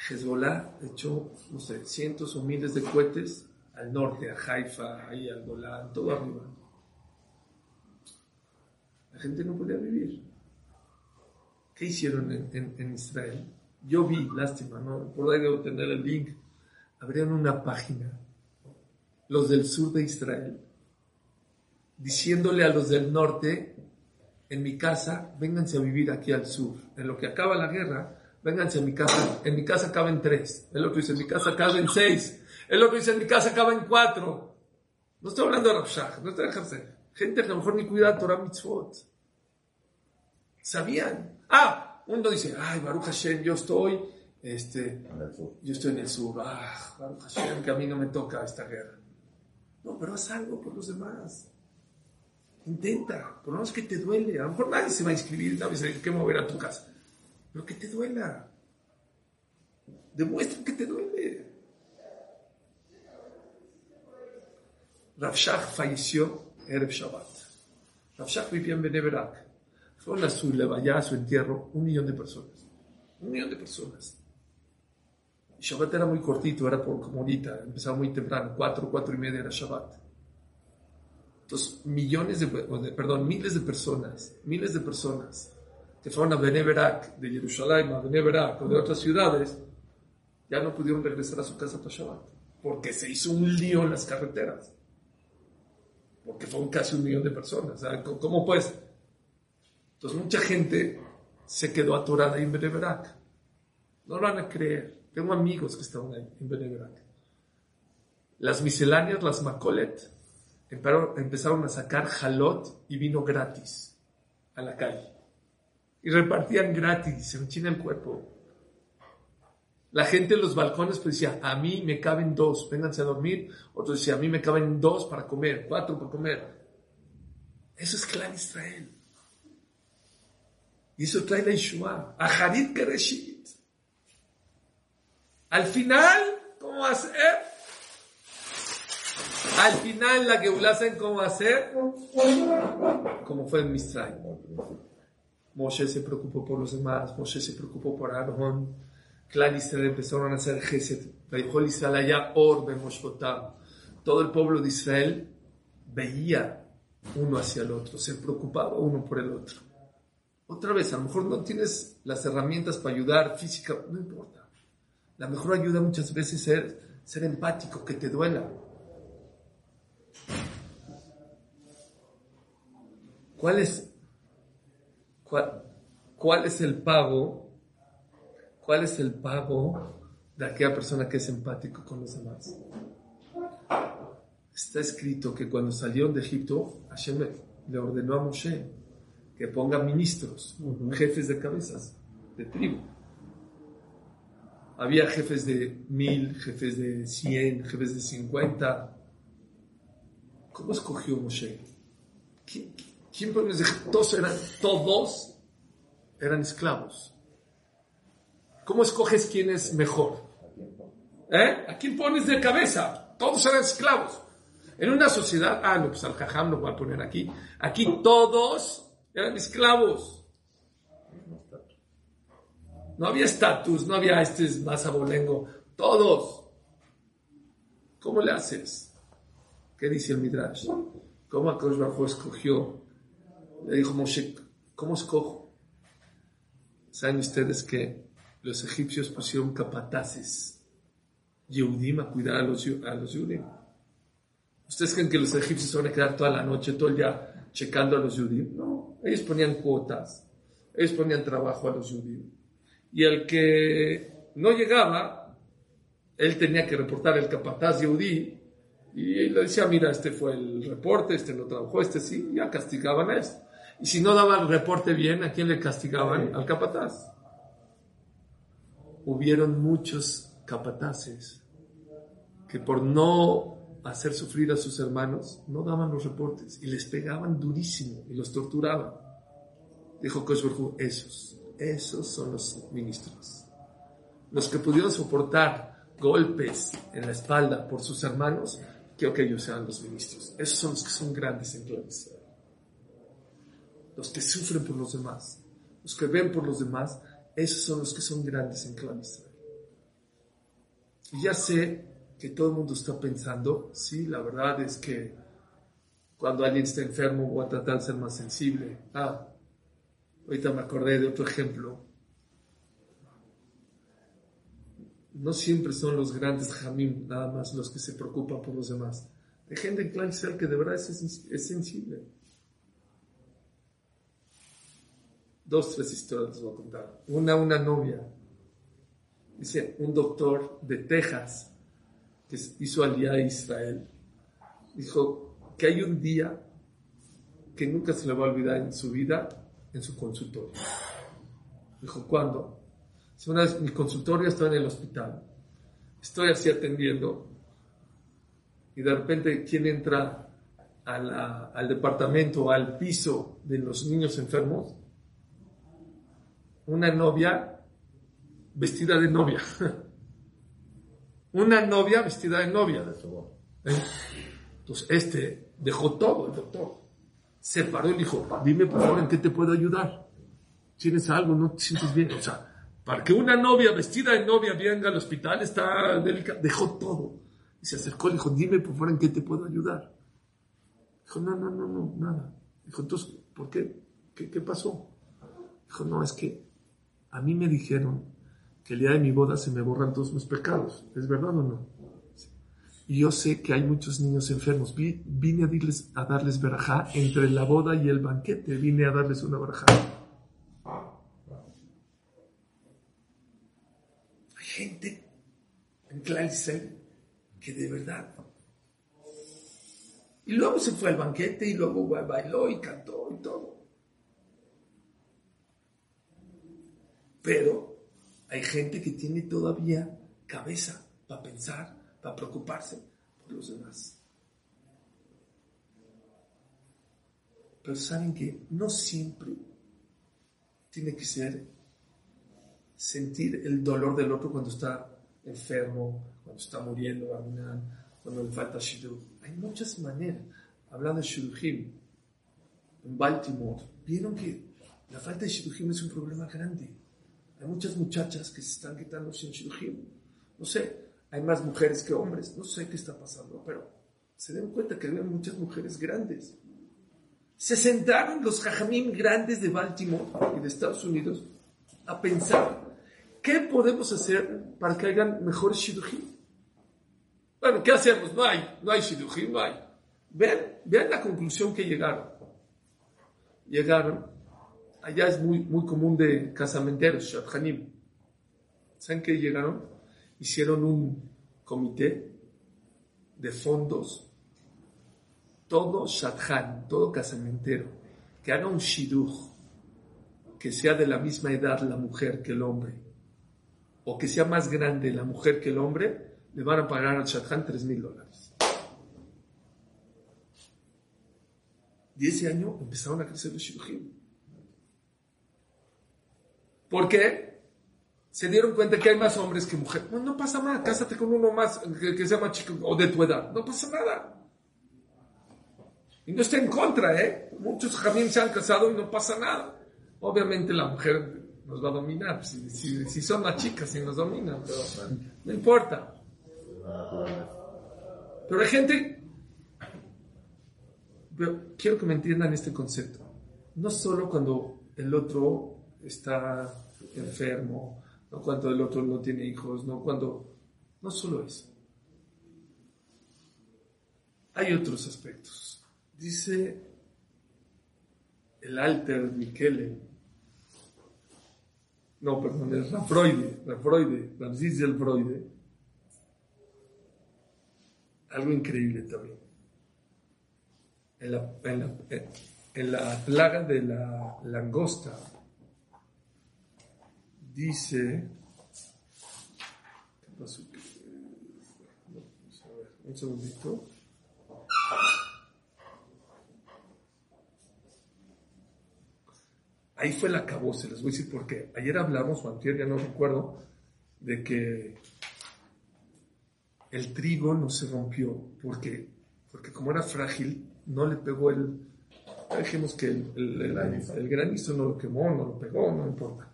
Hezbollah echó, no sé, cientos o miles de cohetes al norte, a Haifa, ahí al Golán, todo arriba. La gente no podía vivir. ¿Qué hicieron en, Israel? Yo vi, lástima, ¿no? Por ahí debo tener el link. Abrieron una página, los del sur de Israel, diciéndole a los del norte, en mi casa, vénganse a vivir aquí al sur. En lo que acaba la guerra, vénganse a mi casa. En mi casa caben tres. El otro dice, en mi casa caben seis. El otro dice, en mi casa caben cuatro. No estoy hablando de Rabshah, no estoy hablando Gente que a lo mejor ni cuida Torah Mitzvot. ¿Sabían? Ah, uno dice, ay, Baruch Hashem, yo estoy, este, yo estoy en el sur. Ah, Baruch Hashem, que a mí no me toca esta guerra. No, pero haz algo por los demás. Intenta, por lo menos que te duele. A lo mejor nadie se va a inscribir, nadie se que mover a tu casa. Pero que te duela. Demuestra que te duele. Rafshah falleció Erev Shabbat. Rafshah vivía en Beneverak. Fueron a su a su entierro, un millón de personas. Un millón de personas. Shabbat era muy cortito, era por como ahorita, empezaba muy temprano, cuatro, cuatro y media era Shabbat. Entonces, millones de, perdón, miles de personas, miles de personas que fueron a Beneverak, de Jerusalén a Beneverak o de otras ciudades, ya no pudieron regresar a su casa para Shabbat, porque se hizo un lío en las carreteras, porque fueron casi un millón de personas. ¿Cómo pues? Entonces, mucha gente se quedó atorada en Beneverak. No lo van a creer. Tengo amigos que estaban ahí en Beneverak. Las misceláneas, las Macolet, empezaron a sacar jalot y vino gratis a la calle. Y repartían gratis, se me china el cuerpo. La gente en los balcones pues decía, a mí me caben dos, vénganse a dormir. Otros decían, a mí me caben dos para comer, cuatro para comer. Eso es clan Israel. Y eso trae la Yeshua. A Harid Kereshit. Al final, ¿cómo va a ser? Al final la que ¿saben cómo va a ser? Como fue en Mistral. Moshe se preocupó por los demás, Moshe se preocupó por Aarón. Clan Israel empezaron a hacer Gesed. Israel Todo el pueblo de Israel veía uno hacia el otro, se preocupaba uno por el otro. Otra vez, a lo mejor no tienes las herramientas para ayudar física, no importa. La mejor ayuda muchas veces es ser empático, que te duela. ¿Cuál es, cuál, es el pago? ¿Cuál es el pago de aquella persona que es empático con los demás? Está escrito que cuando salieron de Egipto, Hashem le ordenó a Moshe que ponga ministros, jefes de cabezas, de tribu. Había jefes de mil, jefes de cien, jefes de cincuenta. ¿Cómo escogió Moshe? ¿Quién, quién todos eran, todos eran esclavos? ¿Cómo escoges quién es mejor? ¿Eh? ¿A quién pones de cabeza? Todos eran esclavos. En una sociedad, ah, no, pues al jajam lo voy a poner aquí. Aquí todos eran esclavos. No había estatus, no había este es más abolengo. Todos. ¿Cómo le haces? ¿Qué dice el Midrash? ¿Cómo Akosh escogió? Le dijo Moshe, ¿cómo escojo? ¿Saben ustedes que los egipcios pusieron capataces, Yehudim, a cuidar a los, a Yehudim? ¿Ustedes creen que los egipcios van a quedar toda la noche, todo el día checando a los Yehudim? No, ellos ponían cuotas, ellos ponían trabajo a los Yehudim. Y el que no llegaba, él tenía que reportar el capataz Yehudí y le decía, mira, este fue el reporte, este no trabajó, este sí, ya castigaban a este. Y si no daba el reporte bien, ¿a quién le castigaban? Al capataz. Hubieron muchos capataces que por no hacer sufrir a sus hermanos, no daban los reportes y les pegaban durísimo y los torturaban. Dijo Koshberhu, esos, esos son los ministros. Los que pudieron soportar golpes en la espalda por sus hermanos, quiero que ellos sean los ministros. Esos son los que son grandes en clase los que sufren por los demás, los que ven por los demás, esos son los que son grandes en Clan Y ya sé que todo el mundo está pensando, sí, la verdad es que cuando alguien está enfermo voy a tratar de ser más sensible. Ah, ahorita me acordé de otro ejemplo. No siempre son los grandes jamim nada más los que se preocupan por los demás. Hay gente en Clan que de verdad es, es sensible. dos, tres historias les voy a contar. Una, una novia. Dice, un doctor de Texas que hizo día a Israel. Dijo que hay un día que nunca se le va a olvidar en su vida en su consultorio. Dijo, ¿cuándo? Una vez mi consultorio estaba en el hospital. Estoy así atendiendo y de repente, ¿quién entra al departamento, al piso de los niños enfermos? una novia vestida de novia. una novia vestida de novia. ¿Eh? Entonces, este dejó todo, el doctor. Se paró y dijo, dime por favor en qué te puedo ayudar. ¿Tienes algo? ¿No te sientes bien? O sea, para que una novia vestida de novia venga al hospital está delicado. Dejó todo. Y se acercó y dijo, dime por favor en qué te puedo ayudar. Dijo, no, no, no, no, nada. Dijo, entonces, ¿por? ¿Qué, qué pasó? Dijo, no, es que a mí me dijeron que el día de mi boda se me borran todos mis pecados. ¿Es verdad o no? Y yo sé que hay muchos niños enfermos. Vine a darles, a darles verajá entre la boda y el banquete. Vine a darles una verajá. Hay gente en Clarisel que de verdad. Y luego se fue al banquete y luego bailó y cantó y todo. Pero hay gente que tiene todavía cabeza para pensar, para preocuparse por los demás. Pero saben que no siempre tiene que ser sentir el dolor del otro cuando está enfermo, cuando está muriendo, cuando le falta shidduch. Hay muchas maneras. Hablando de shidduchim, en Baltimore, vieron que la falta de shidduchim es un problema grande. Hay muchas muchachas que se están quitando sin shidduchim. No sé, hay más mujeres que hombres. No sé qué está pasando, pero se den cuenta que había muchas mujeres grandes. Se sentaron los jajamín grandes de Baltimore y de Estados Unidos a pensar qué podemos hacer para que hagan mejores shidduchim. Bueno, ¿qué hacemos? No hay, no hay shidduchim, no hay. Vean, vean la conclusión que llegaron. Llegaron allá es muy, muy común de casamenteros, Shadchanim. ¿Saben qué llegaron? Hicieron un comité de fondos, todo Shadchan, todo casamentero, que haga un shiduch, que sea de la misma edad la mujer que el hombre, o que sea más grande la mujer que el hombre, le van a pagar al Shadchan 3 mil dólares. Y ese año empezaron a crecer los shidduchim. ¿Por qué? Se dieron cuenta que hay más hombres que mujeres. No, pasa nada, cásate con uno más que, sea más chico o de tu edad. No pasa nada. Y no está en contra, ¿eh? Muchos jamín se han casado y no pasa nada. Obviamente la mujer nos va a dominar, si, si, son más chicas y nos dominan, pero no importa. Pero hay gente, quiero que me entiendan este concepto. No solo cuando el otro está enfermo, no cuando el otro no tiene hijos, no cuando... No solo eso. Hay otros aspectos. Dice el alter Michele, no, perdón, es Freude, la del Freude, algo increíble también. En la, en la, en la plaga de la langosta, dice, ¿qué pasó? un segundito. Ahí fue la se les voy a decir por qué. Ayer hablamos, o antier, ya no recuerdo, de que el trigo no se rompió porque, porque como era frágil, no le pegó el... Dijimos que el, granizo no lo quemó, no lo pegó, no importa.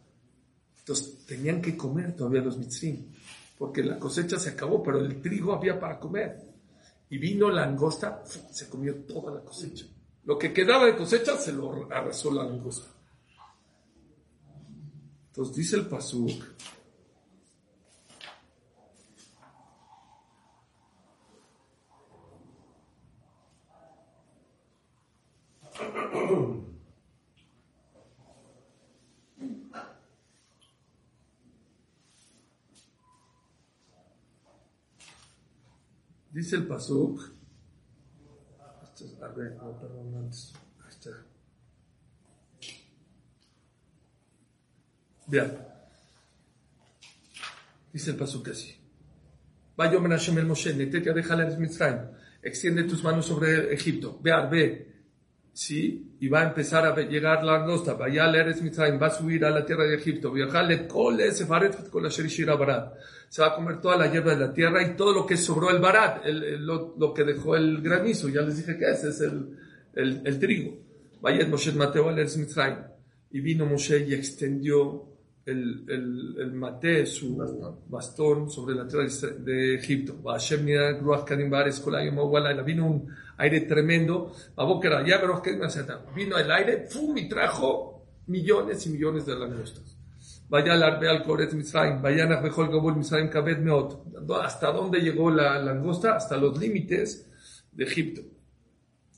Entonces tenían que comer todavía los mitzrim, porque la cosecha se acabó, pero el trigo había para comer. Y vino la langosta, se comió toda la cosecha. Lo que quedaba de cosecha se lo arrasó la langosta. Entonces dice el Pasuk, Dice el Pasuk. A ver, no, perdón, antes. Ahí está. Vean. Dice el Pasuk así. Vaya Hashem el Moshe, netete a Mitzrayim. Extiende tus manos sobre Egipto. Vean, ve. ¿Sí? Y va a empezar a llegar la langosta, vaya a leer Mitzrayim, va a subir a la tierra de Egipto, viajarle con la Se va a comer toda la hierba de la tierra y todo lo que sobró el barat, el, lo, lo, que dejó el granizo, ya les dije que ese es el, el, el trigo. Vaya Moshe Mateo a leer Mitzrayim. Y vino Moshe y extendió el, el, el mate, su bastón. sobre la tierra de Egipto. Vino un aire tremendo. Vino el aire, ¡fum! y trajo millones y millones de langostas. Vaya al al Coret Misraim, vaya a Bejol Gabul Misraim Kabed Meot. ¿Hasta dónde llegó la langosta? Hasta los límites de Egipto.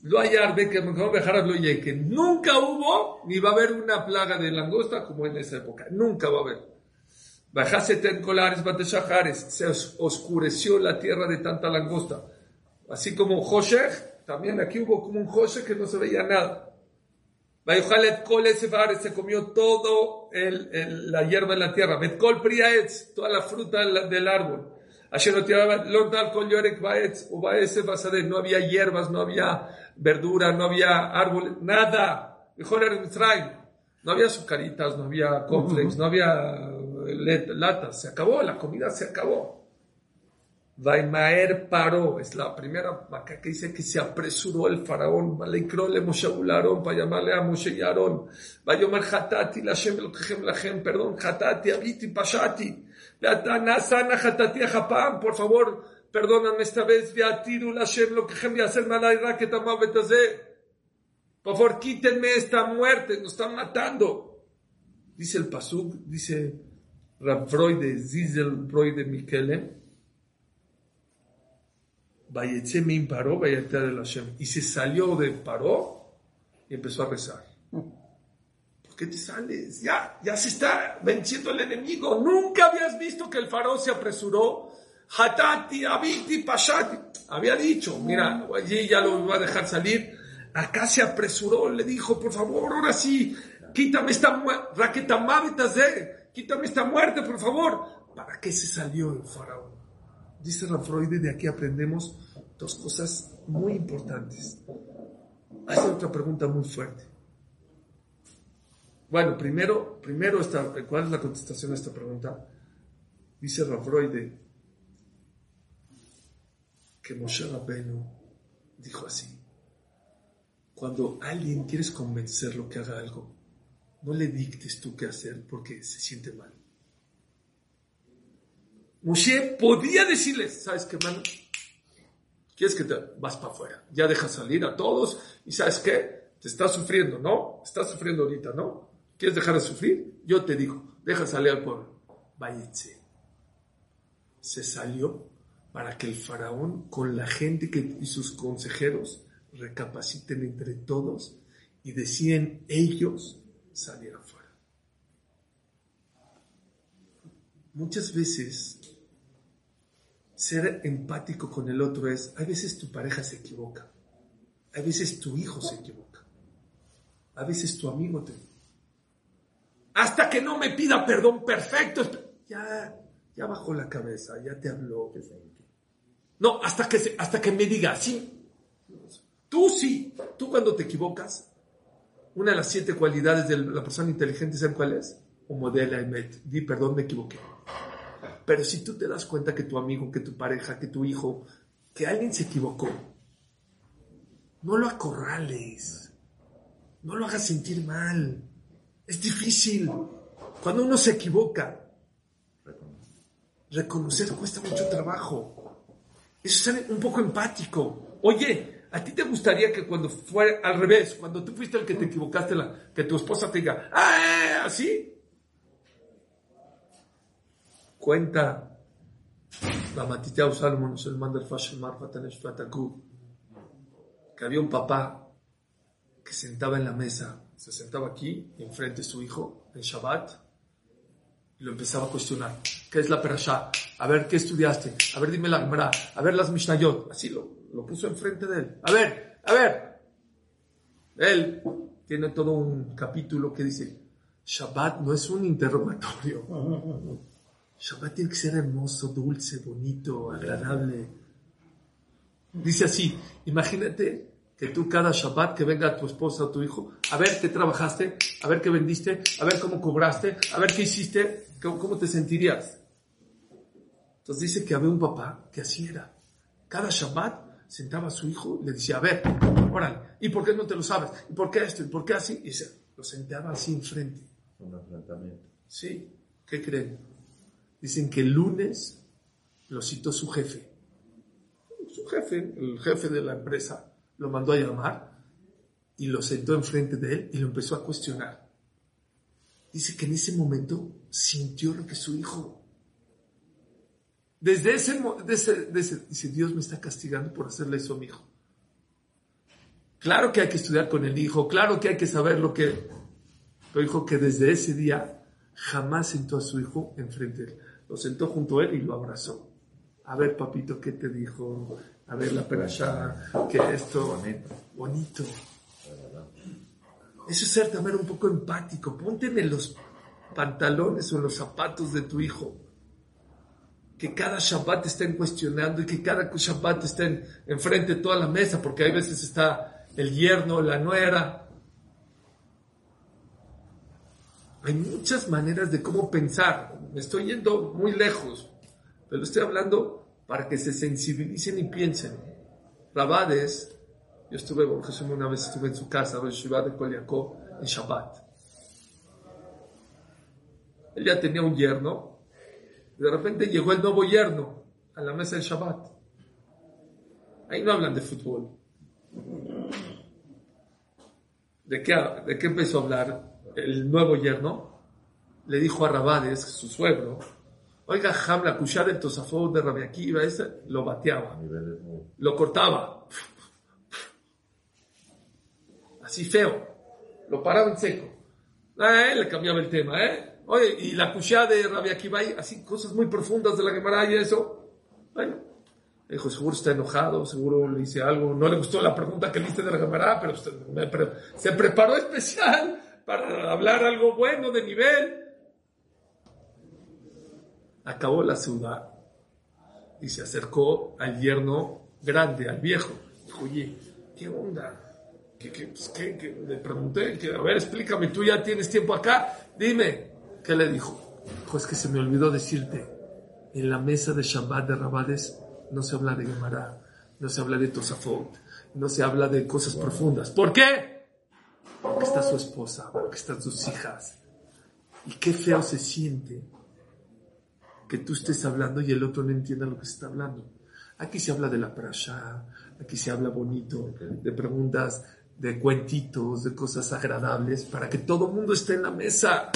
Lo hay que que nunca hubo ni va a haber una plaga de langosta como en esa época. Nunca va a haber. Bajase ten colares. Se oscureció la tierra de tanta langosta. Así como Joshech, también aquí hubo como un Joshech que no se veía nada. Se comió todo el, la hierba en la tierra. Priaetz, toda la fruta del árbol. No había hierbas, no había verdura, no había árboles, nada. No había azucaritas, no había cornflakes, no había latas. Se acabó, la comida se acabó. Vaimaer paró, es la primera vaca que dice que se apresuró el faraón, le Moshe para llamarle a Moshe y Aarón. Vayomar hatati, lashem lachem, perdón, hatati, abiti, pashati. Por favor, perdóname esta vez, Por favor, quítenme esta muerte, nos están matando. Dice el Pasuk, dice Rav de Zizel de Michele, paró, y se salió de paró y empezó a rezar. ¿Por qué te sales? Ya, ya se está venciendo el enemigo. Nunca habías visto que el faraón se apresuró Hatati, Abiti, Pashati. Había dicho, mira, allí ya lo va a dejar salir. Acá se apresuró, le dijo, por favor, ahora sí, quítame esta muerte, quítame esta muerte, por favor. ¿Para qué se salió el faraón? Dice Freud, de aquí aprendemos dos cosas muy importantes. Hace otra pregunta muy fuerte. Bueno, primero, primero esta, ¿cuál es la contestación a esta pregunta? Dice Freud, que Moshe Rabbeinu dijo así, cuando alguien quieres convencerlo que haga algo, no le dictes tú qué hacer porque se siente mal. Moshe podía decirles, ¿sabes qué, mano? ¿Quieres que te vas para afuera? Ya dejas salir a todos y ¿sabes qué? Te estás sufriendo, ¿no? Estás sufriendo ahorita, ¿no? ¿Quieres dejar de sufrir? Yo te digo, deja salir al pueblo. Váyase. Se salió para que el faraón con la gente y sus consejeros recapaciten entre todos y deciden ellos salir afuera. Muchas veces ser empático con el otro es, a veces tu pareja se equivoca, a veces tu hijo se equivoca, a veces tu amigo te... Hasta que no me pida perdón perfecto, ya, ya bajó la cabeza, ya te habló. No, hasta que, hasta que me diga, sí, tú sí, tú cuando te equivocas, una de las siete cualidades de la persona inteligente, ¿saben cuál es? O modela y met, di perdón, me equivoqué. Pero si tú te das cuenta que tu amigo, que tu pareja, que tu hijo, que alguien se equivocó, no lo acorrales, no lo hagas sentir mal. Es difícil. Cuando uno se equivoca, reconocer cuesta mucho trabajo. Eso es un poco empático. Oye, ¿a ti te gustaría que cuando fuera al revés, cuando tú fuiste el que te equivocaste, la, que tu esposa te diga, ¡ah! ¿Así? cuenta la Matityahu Salomon, el del Fashion que había un papá que sentaba en la mesa, se sentaba aquí, enfrente de su hijo, en Shabbat, y lo empezaba a cuestionar. ¿Qué es la Perashá? A ver, ¿qué estudiaste? A ver, dime la Gemara. A ver, las Mishnayot. Así lo, lo puso enfrente de él. A ver, a ver. Él tiene todo un capítulo que dice, Shabbat no es un interrogatorio. Shabbat tiene que ser hermoso, dulce, bonito, agradable. Dice así, imagínate que tú cada Shabbat que venga tu esposa o tu hijo, a ver qué trabajaste, a ver qué vendiste, a ver cómo cobraste, a ver qué hiciste, cómo, te sentirías. Entonces dice que había un papá que así era. Cada Shabbat sentaba a su hijo y le decía, a ver, órale, ¿y por qué no te lo sabes? ¿Y por qué esto? ¿Y por qué así? Y se, lo sentaba así enfrente. Un enfrentamiento. Sí, ¿qué creen? Dicen que el lunes lo citó su jefe. Su jefe, el jefe de la empresa, lo mandó a llamar y lo sentó enfrente de él y lo empezó a cuestionar. Dice que en ese momento sintió lo que su hijo. Desde ese, desde dice, Dios me está castigando por hacerle eso a mi hijo. Claro que hay que estudiar con el hijo, claro que hay que saber lo que... Pero dijo que desde ese día jamás sentó a su hijo enfrente de él lo sentó junto a él y lo abrazó. A ver, papito, ¿qué te dijo? A ver, la perashá, que esto, bonito. Eso es ser también un poco empático. Ponte en los pantalones o en los zapatos de tu hijo. Que cada Shabbat estén cuestionando y que cada Shabbat estén enfrente de toda la mesa, porque hay veces está el yerno, la nuera. Hay muchas maneras de cómo pensar me estoy yendo muy lejos, pero estoy hablando para que se sensibilicen y piensen. Rabades, yo estuve, Jesús una vez estuve en su casa, en Shiva de en Shabbat. Él ya tenía un yerno, y de repente llegó el nuevo yerno a la mesa del Shabbat. Ahí no hablan de fútbol. ¿De qué, ¿De qué empezó a hablar el nuevo yerno? le dijo a Rabades, su suegro, oiga, Ham, la cuchara del tosafot de Rabbi Akiva, ese lo bateaba, lo cortaba, así feo, lo paraba en seco. Él le cambiaba el tema, ¿eh? Oye, y la cuchara de Rabbi Akiva, así cosas muy profundas de la Gemara y eso. Bueno, dijo, seguro está enojado, seguro le hice algo, no le gustó la pregunta que le hice de la Gemara, pero se preparó especial para hablar algo bueno de nivel acabó la ciudad y se acercó al yerno grande, al viejo. Dijo, oye, ¿qué onda? ¿Qué, qué, pues, qué, Le pregunté, a ver, explícame, tú ya tienes tiempo acá, dime. ¿Qué le dijo? Pues que se me olvidó decirte, en la mesa de Shabbat de Rabades no se habla de Gemara, no se habla de Tosafot, no se habla de cosas profundas. ¿Por qué? Porque está su esposa, porque están sus hijas. Y qué feo se siente que tú estés hablando y el otro no entienda lo que se está hablando. Aquí se habla de la prasha, aquí se habla bonito, de preguntas, de cuentitos, de cosas agradables, para que todo el mundo esté en la mesa.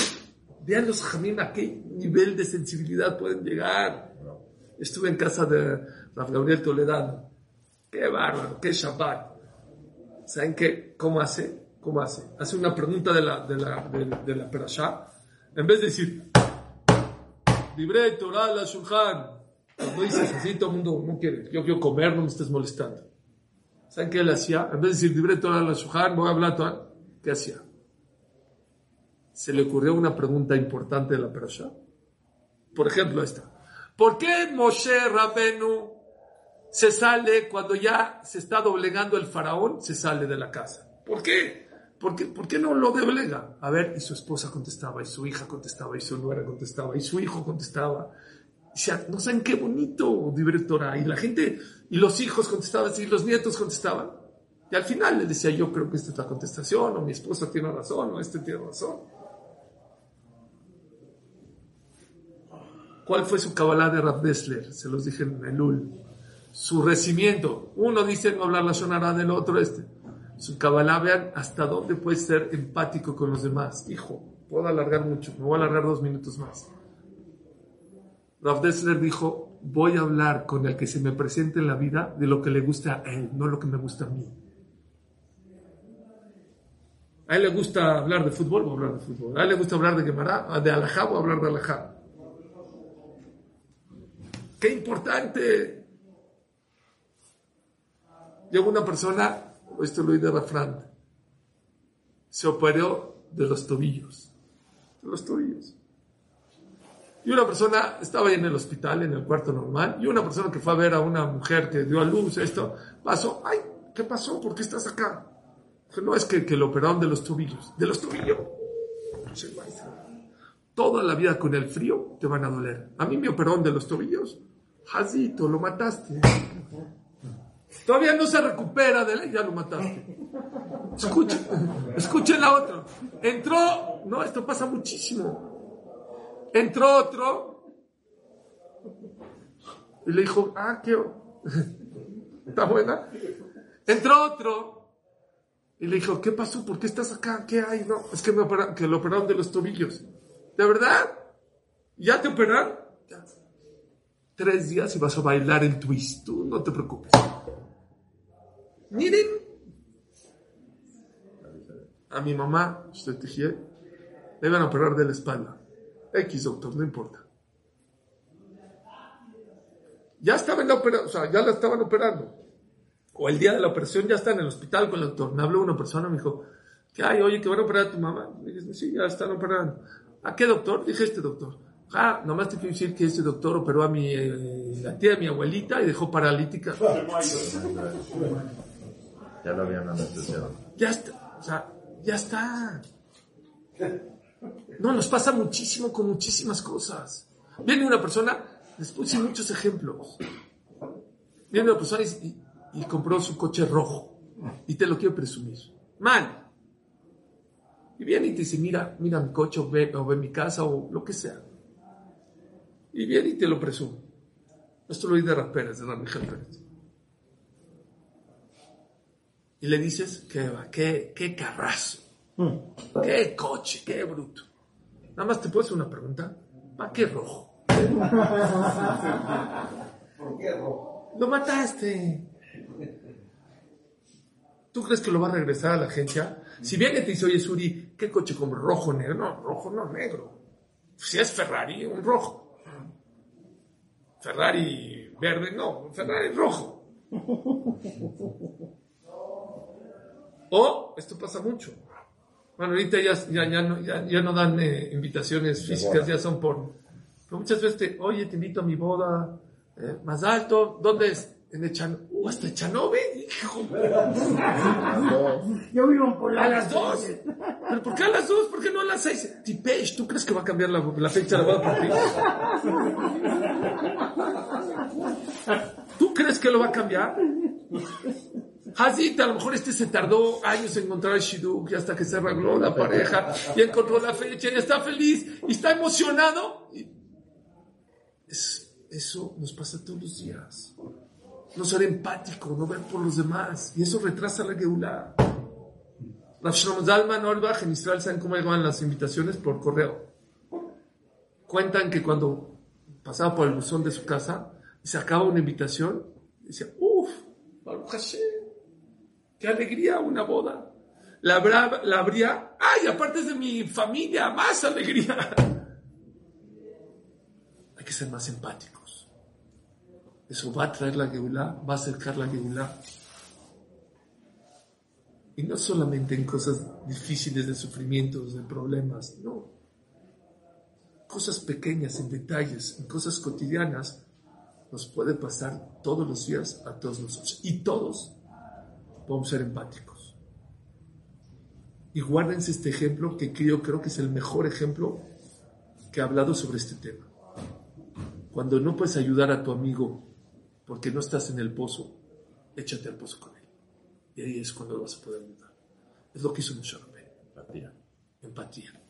Vean los jamim a qué nivel de sensibilidad pueden llegar. Estuve en casa de Rafael Gabriel Toledano. Qué bárbaro, qué Shabbat. ¿Saben qué? ¿Cómo hace? ¿Cómo hace? Hace una pregunta de la, de la, de, de la perashá. En vez de decir, libre Torah la Shulchan. Cuando dices así, todo el mundo no quiere. Yo quiero comer, no me estés molestando. ¿Saben qué él hacía? En vez de decir libre Torah la Shulchan, voy a hablar Torah. ¿Qué hacía? Se le ocurrió una pregunta importante de la perashá. Por ejemplo, esta. ¿Por qué Moshe Rabenu se sale cuando ya se está doblegando el faraón? Se sale de la casa. ¿Por qué? ¿Por qué, ¿Por qué no lo doblega? A ver, y su esposa contestaba, y su hija contestaba, y su nuera contestaba, y su hijo contestaba. O sea, no saben qué bonito Torah. Y la gente, y los hijos contestaban, y los nietos contestaban. Y al final le decía, yo creo que esta es la contestación, o mi esposa tiene razón, o este tiene razón. ¿Cuál fue su cabalá de Rav Dessler? Se los dije en Elul. Su recibimiento. Uno dice no hablar la sonara del otro este. Su cabalá, vean hasta dónde puede ser empático con los demás. Hijo, puedo alargar mucho, me voy a alargar dos minutos más. Rav Dessler dijo, voy a hablar con el que se me presente en la vida de lo que le gusta a él, no lo que me gusta a mí. A él le gusta hablar de fútbol, voy a hablar de fútbol. A él le gusta hablar de Gemara, de Alajá, voy a hablar de Alajá. ¡Qué importante! Llegó una persona, esto lo oí de Rafran, se operó de los tobillos. De los tobillos. Y una persona estaba ahí en el hospital, en el cuarto normal, y una persona que fue a ver a una mujer que dio a luz esto, pasó, ay, ¿qué pasó? ¿Por qué estás acá? no es que, que lo operaron de los tobillos, de los tobillos. Toda la vida con el frío te van a doler. A mí me operaron de los tobillos. Jazito, lo mataste. Todavía no se recupera de él, ya lo mataste. Escuchen, escuchen la otra. Entró, no, esto pasa muchísimo. Entró otro y le dijo, ah, qué. ¿Está buena? Entró otro y le dijo, ¿qué pasó? ¿Por qué estás acá? ¿Qué hay? No, es que me operaron, que lo operaron de los tobillos. ¿De verdad? ¿Ya te operaron? Tres días y vas a bailar el twist. Tú no te preocupes. Miren. A mi mamá, usted te le iban a operar de la espalda. X, doctor, no importa. Ya estaba en la operación, o sea, ya la estaban operando. O el día de la operación ya está en el hospital con el doctor. Me habló una persona, me dijo, ¿qué hay? Oye, que van a operar a tu mamá. Le dije, sí, ya están operando. ¿A qué doctor? Dije, este doctor. Ah, nomás te quiero decir que este doctor operó a mi, eh, tía de mi abuelita y dejó paralítica. Ya lo habían anestesiado. Ya está, o sea, ya está. No, nos pasa muchísimo con muchísimas cosas. Viene una persona, les puse muchos ejemplos. Viene una persona y, compró su coche rojo y te lo quiero presumir. Mal. Y viene y te dice, mira, mira mi coche o ve, o ve mi casa o lo que sea. Y viene y te lo presumo. Esto lo oí de Raperas, de Ramírez Pérez. Y le dices, qué va, qué, qué carrazo, qué coche, qué bruto. Nada más te puedo hacer una pregunta. ¿Para qué rojo? ¿Por qué rojo? Lo mataste. ¿Tú crees que lo va a regresar a la agencia? Si viene y te dice, oye, Suri, ¿qué coche como rojo, negro? No, rojo, no, negro. Si es Ferrari, un rojo. Ferrari verde, no, Ferrari rojo. O, esto pasa mucho. Bueno, ahorita ya, ya, no, ya, no, dan eh, invitaciones físicas, ya son por... Pero muchas veces te, oye, te invito a mi boda, eh, más alto, ¿dónde es? En Echan, uh, hasta Echanove, hijo. Yo vivo por A las dos. ¿Pero por qué a las dos? ¿Por qué no a las seis? Tipesh, ¿tú crees que va a cambiar la, la fecha de la boda por ti? ¿Tú crees que lo va a cambiar? Hazit, a lo mejor este se tardó años en encontrar el Shiduk y hasta que se arregló la pareja y encontró la fecha y está feliz y está emocionado. eso nos pasa todos los días. No ser empático, no ver por los demás. Y eso retrasa la Geulá. Rav Shlomo Zalman Orbach ¿saben cómo llegaban las invitaciones? Por correo. Cuentan que cuando pasaba por el buzón de su casa y sacaba una invitación, decía, uff, Baruch Hashem, qué alegría una boda. La, abra- la abría, ay, aparte es de mi familia, más alegría. Hay que ser más empáticos. Eso va a traer la Geulah, va a acercar la Geulah. Y no solamente en cosas difíciles de sufrimientos, de problemas, no. Cosas pequeñas, en detalles, en cosas cotidianas, nos puede pasar todos los días a todos nosotros. Y todos podemos ser empáticos. Y guárdense este ejemplo que yo creo que es el mejor ejemplo que ha hablado sobre este tema. Cuando no puedes ayudar a tu amigo porque no estás en el pozo, échate al pozo con él. Y ahí es cuando lo vas a poder ayudar. Es lo que hizo Moshe. Empatía. Empatía.